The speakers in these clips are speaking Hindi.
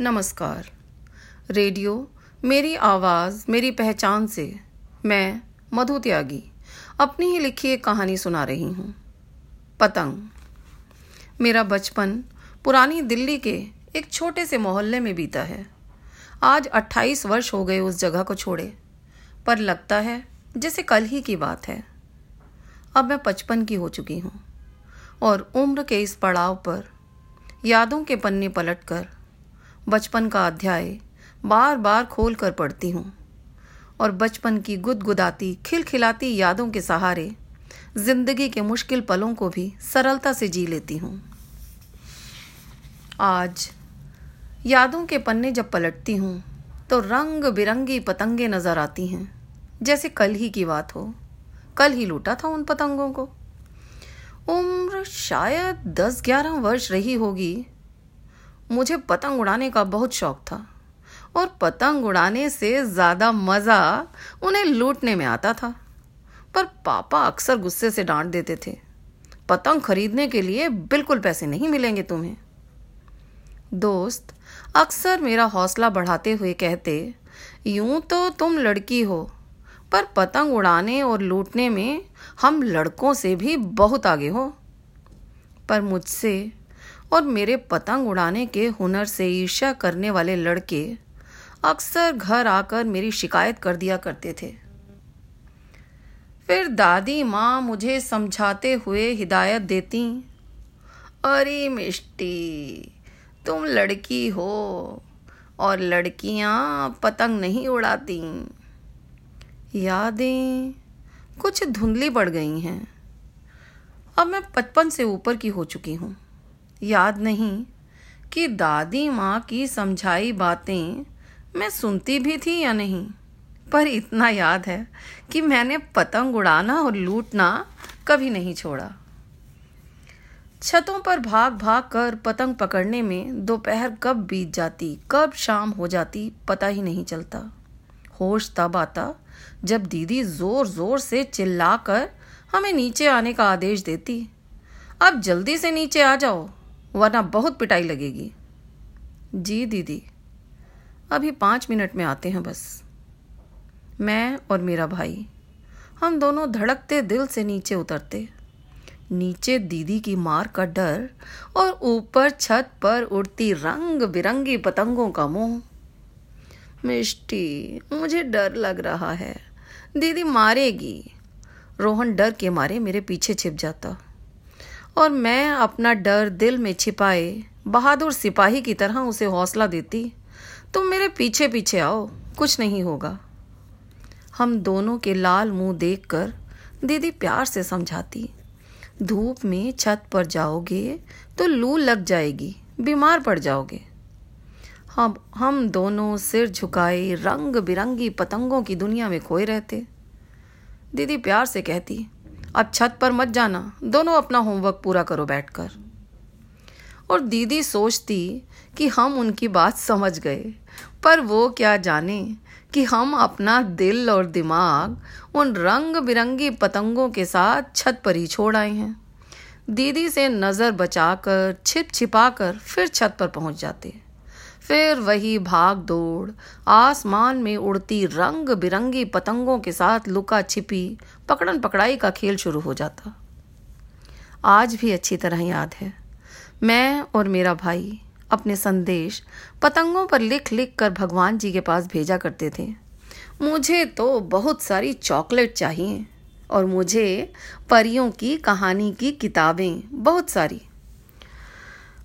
नमस्कार। रेडियो, मेरी आवाज़, मेरी पहचान से मैं मधु त्यागी अपनी ही लिखी एक कहानी सुना रही हूँ। पतंग। मेरा बचपन पुरानी दिल्ली के एक छोटे से मोहल्ले में बीता है। आज 28 वर्ष हो गए उस जगह को छोड़े, पर लगता है जैसे कल ही की बात है। अब मैं पचपन की हो चुकी हूँ और उम्र के इस पड़ाव पर यादों के पन्ने पलटकर बचपन का अध्याय बार बार खोल कर पढ़ती हूँ। और बचपन की गुदगुदाती, खिलखिलाती यादों के सहारे, ज़िंदगी के मुश्किल पलों को भी सरलता से जी लेती हूँ। आज यादों के पन्ने जब पलटती हूँ तो रंग बिरंगी पतंगे नज़र आती हैं, जैसे कल ही की बात हो। कल ही लूटा था उन पतंगों को। उम्र शायद दस ग्यारह वर्ष रही होगी मुझे पतंग उड़ाने का बहुत शौक था। और पतंग उड़ाने से ज़्यादा मज़ा उन्हें लूटने में आता था। पर पापा अक्सर गुस्से से डांट देते थे। पतंग खरीदने के लिए बिल्कुल पैसे नहीं मिलेंगे तुम्हें। दोस्त, अक्सर मेरा हौसला बढ़ाते हुए कहते, यूँ तो तुम लड़की हो, पर पतंग उड़ाने और लूटने में हम लड़कों से भी बहुत आगे हो। पर मुझसे और मेरे पतंग उड़ाने के हुनर से ईर्ष्या करने वाले लड़के अक्सर घर आकर मेरी शिकायत कर दिया करते थे। फिर दादी माँ मुझे समझाते हुए हिदायत देती, अरे मिष्टी, तुम लड़की हो और लड़कियाँ पतंग नहीं उड़ाती। यादें कुछ धुंधली पड़ गई हैं। अब मैं पचपन से ऊपर की हो चुकी हूँ। याद नहीं कि दादी माँ की समझाई बातें मैं सुनती भी थी या नहीं। पर इतना याद है कि मैंने पतंग उड़ाना और लूटना कभी नहीं छोड़ा। छतों पर भाग भाग कर पतंग पकड़ने में दोपहर कब बीत जाती, कब शाम हो जाती, पता ही नहीं चलता। होश तब आता जब दीदी ज़ोर ज़ोर से चिल्लाकर हमें नीचे आने का आदेश देती, अब जल्दी से नीचे आ जाओ। वरना बहुत पिटाई लगेगी। जी, दीदी। अभी पाँच मिनट में आते हैं बस। मैं और मेरा भाई, हम दोनों धड़कते दिल से नीचे उतरते। नीचे दीदी की मार का डर और ऊपर छत पर उड़ती रंग बिरंगी पतंगों का मुँह। मिष्टी, मुझे डर लग रहा है। दीदी मारेगी। रोहन डर के मारे मेरे पीछे छिप जाता। और मैं अपना डर दिल में छिपाए, बहादुर सिपाही की तरह उसे हौसला देती, तुम मेरे पीछे पीछे आओ, कुछ नहीं होगा। हम दोनों के लाल मुँह देखकर दीदी प्यार से समझाती, धूप में छत पर जाओगे तो लू लग जाएगी, बीमार पड़ जाओगे। हम हम दोनों सिर झुकाए रंग बिरंगी पतंगों की दुनिया में खोए रहते। दीदी प्यार से कहती अब छत पर मत जाना, दोनों अपना होमवर्क पूरा करो बैठकर। और दीदी सोचती कि हम उनकी बात समझ गए, पर वो क्या जाने कि हम अपना दिल और दिमाग उन रंग बिरंगी पतंगों के साथ छत पर ही छोड़ आए हैं। दीदी से नज़र बचाकर, छिप छिपाकर फिर छत पर पहुँच जाते। फिर वही भाग दौड़। आसमान में उड़ती रंग बिरंगी पतंगों के साथ लुका छिपी, पकड़न पकड़ाई का खेल शुरू हो जाता। आज भी अच्छी तरह याद है। मैं और मेरा भाई अपने संदेश पतंगों पर लिख लिख कर भगवान जी के पास भेजा करते थे। मुझे तो बहुत सारी चॉकलेट चाहिए और मुझे परियों की, कहानी की किताबें बहुत सारी।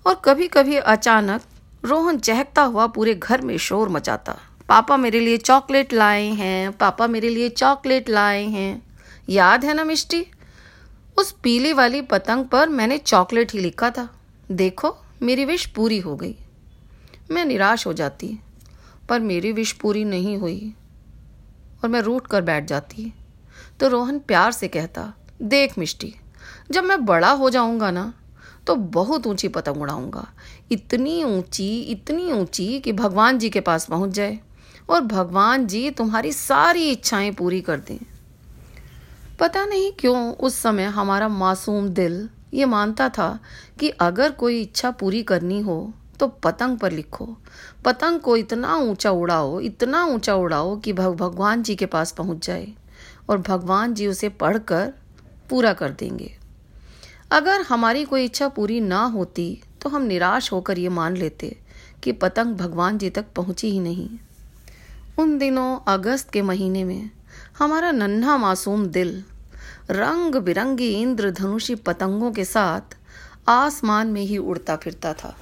और कभी कभी अचानक रोहन चहकता हुआ पूरे घर में शोर मचाता। पापा मेरे लिए चॉकलेट लाए हैं, पापा मेरे लिए चॉकलेट लाए हैं। याद है ना मिष्टी? उस पीली वाली पतंग पर मैंने चॉकलेट ही लिखा था। देखो, मेरी विश पूरी हो गई। मैं निराश हो जाती, पर मेरी विश पूरी नहीं हुई, और मैं रूट कर बैठ जाती। तो रोहन प्यार से कहता, देख मिष्टी, जब मैं बड़ा हो जाऊँगा ना तो बहुत ऊँची पतंग उड़ाऊँगा। इतनी ऊँची इतनी ऊँची कि भगवान जी के पास पहुँच जाए और भगवान जी तुम्हारी सारी इच्छाएँ पूरी कर दें। पता नहीं क्यों उस समय हमारा मासूम दिल ये मानता था कि अगर कोई इच्छा पूरी करनी हो तो पतंग पर लिखो। पतंग को इतना ऊँचा उड़ाओ, इतना ऊँचा उड़ाओ कि भग, भगवान जी के पास पहुँच जाए और भगवान जी उसे पढ़कर पूरा कर देंगे। अगर हमारी कोई इच्छा पूरी ना होती तो हम निराश होकर ये मान लेते कि पतंग भगवान जी तक पहुँची ही नहीं। उन दिनों अगस्त के महीने में हमारा नन्हा मासूम दिल रंग बिरंगी इंद्रधनुषी पतंगों के साथ आसमान में ही उड़ता फिरता था।